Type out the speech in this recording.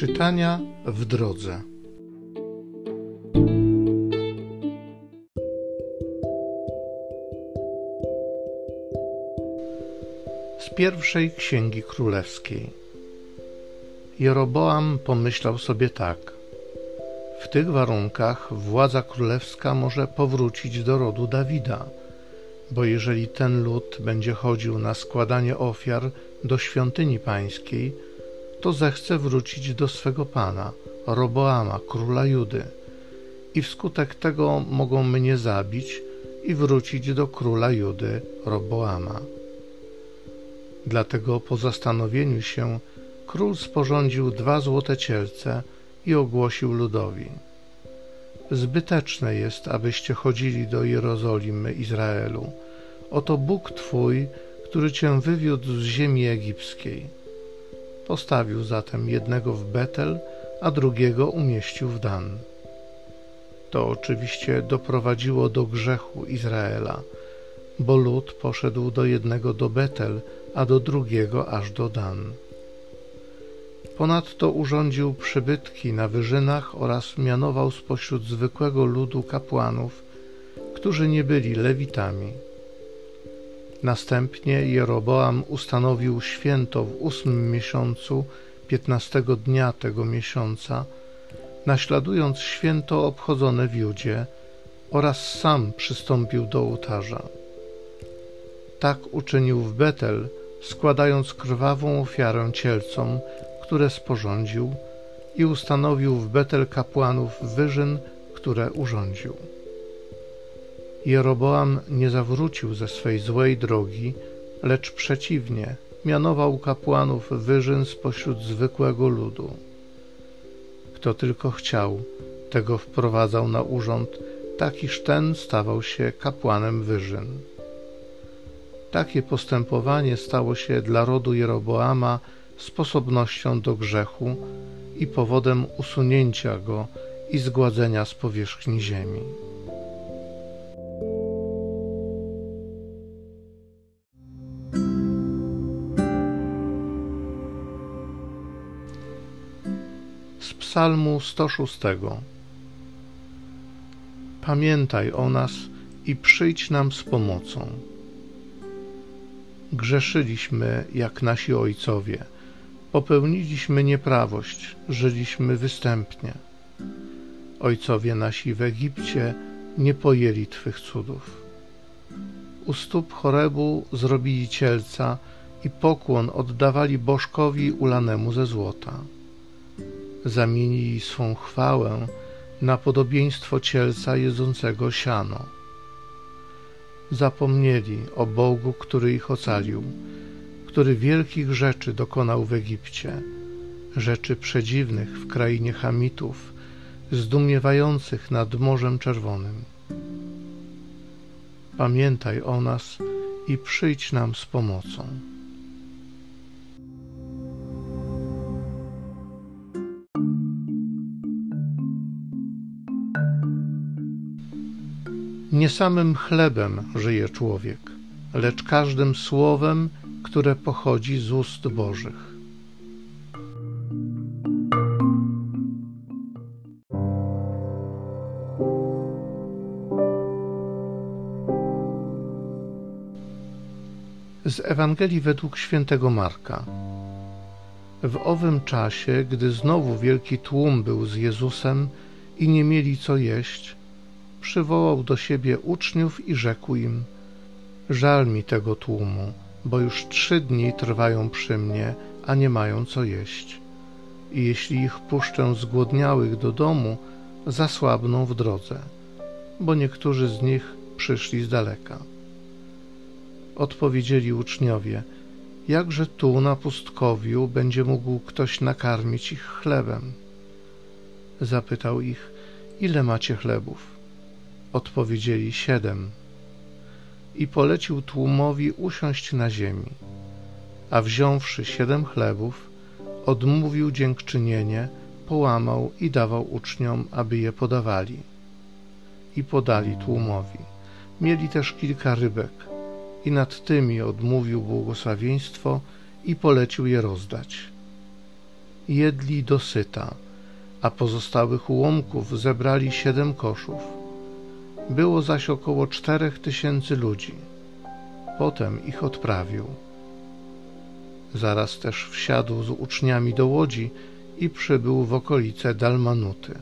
Czytania w drodze. Z pierwszej księgi królewskiej. Jeroboam pomyślał sobie tak. W tych warunkach władza królewska może powrócić do rodu Dawida, bo jeżeli ten lud będzie chodził na składanie ofiar do świątyni pańskiej, to zechce wrócić do swego pana, Roboama, króla Judy, i wskutek tego mogą mnie zabić i wrócić do króla Judy, Roboama. Dlatego po zastanowieniu się król sporządził dwa złote cielce i ogłosił ludowi: Zbyteczne jest, abyście chodzili do Jerozolimy Izraelu. Oto Bóg Twój, który Cię wywiódł z ziemi egipskiej Postawił zatem jednego w Betel, a drugiego umieścił w Dan. To oczywiście doprowadziło do grzechu Izraela, bo lud poszedł do jednego do Betel, a do drugiego aż do Dan. Ponadto urządził przybytki na wyżynach oraz mianował spośród zwykłego ludu kapłanów, którzy nie byli lewitami. Następnie Jeroboam ustanowił święto w ósmym miesiącu, piętnastego dnia tego miesiąca, naśladując święto obchodzone w Judzie oraz sam przystąpił do ołtarza. Tak uczynił w Betel, składając krwawą ofiarę cielcom, które sporządził i ustanowił w Betel kapłanów wyżyn, które urządził. Jeroboam nie zawrócił ze swej złej drogi, lecz przeciwnie, mianował kapłanów wyżyn spośród zwykłego ludu. Kto tylko chciał, tego wprowadzał na urząd, tak iż ten stawał się kapłanem wyżyn. Takie postępowanie stało się dla rodu Jeroboama sposobnością do grzechu i powodem usunięcia go i zgładzenia z powierzchni ziemi. Psalmu 106. Pamiętaj o nas i przyjdź nam z pomocą. Grzeszyliśmy jak nasi ojcowie, popełniliśmy nieprawość, żyliśmy występnie. Ojcowie nasi w Egipcie nie pojęli Twych cudów. U stóp Chorebu zrobili cielca i pokłon oddawali bożkowi ulanemu ze złota zamienili swą chwałę na podobieństwo cielca jedzącego siano. Zapomnieli o Bogu, który ich ocalił, który wielkich rzeczy dokonał w Egipcie, rzeczy przedziwnych w krainie Hamitów, zdumiewających nad Morzem Czerwonym. Pamiętaj o nas i przyjdź nam z pomocą. Nie samym chlebem żyje człowiek, lecz każdym słowem, które pochodzi z ust Bożych. Z Ewangelii według świętego Marka. W owym czasie, gdy znowu wielki tłum był z Jezusem i nie mieli co jeść, przywołał do siebie uczniów i rzekł im: Żal mi tego tłumu, bo już trzy dni trwają przy mnie, a nie mają co jeść. I jeśli ich puszczę zgłodniałych do domu, zasłabną w drodze, bo niektórzy z nich przyszli z daleka. Odpowiedzieli uczniowie: Jakże tu na pustkowiu będzie mógł ktoś nakarmić ich chlebem? Zapytał ich: Ile macie chlebów? Odpowiedzieli siedem. I polecił tłumowi usiąść na ziemi. A wziąwszy siedem chlebów, odmówił dziękczynienie, połamał i dawał uczniom, aby je podawali. I podali tłumowi. Mieli też kilka rybek, i nad tymi odmówił błogosławieństwo i polecił je rozdać. jedli dosyta, a pozostałych ułomków zebrali siedem koszów. Było zaś około czterech tysięcy ludzi. Potem ich odprawił. Zaraz też wsiadł z uczniami do łodzi i przybył w okolice Dalmanuty.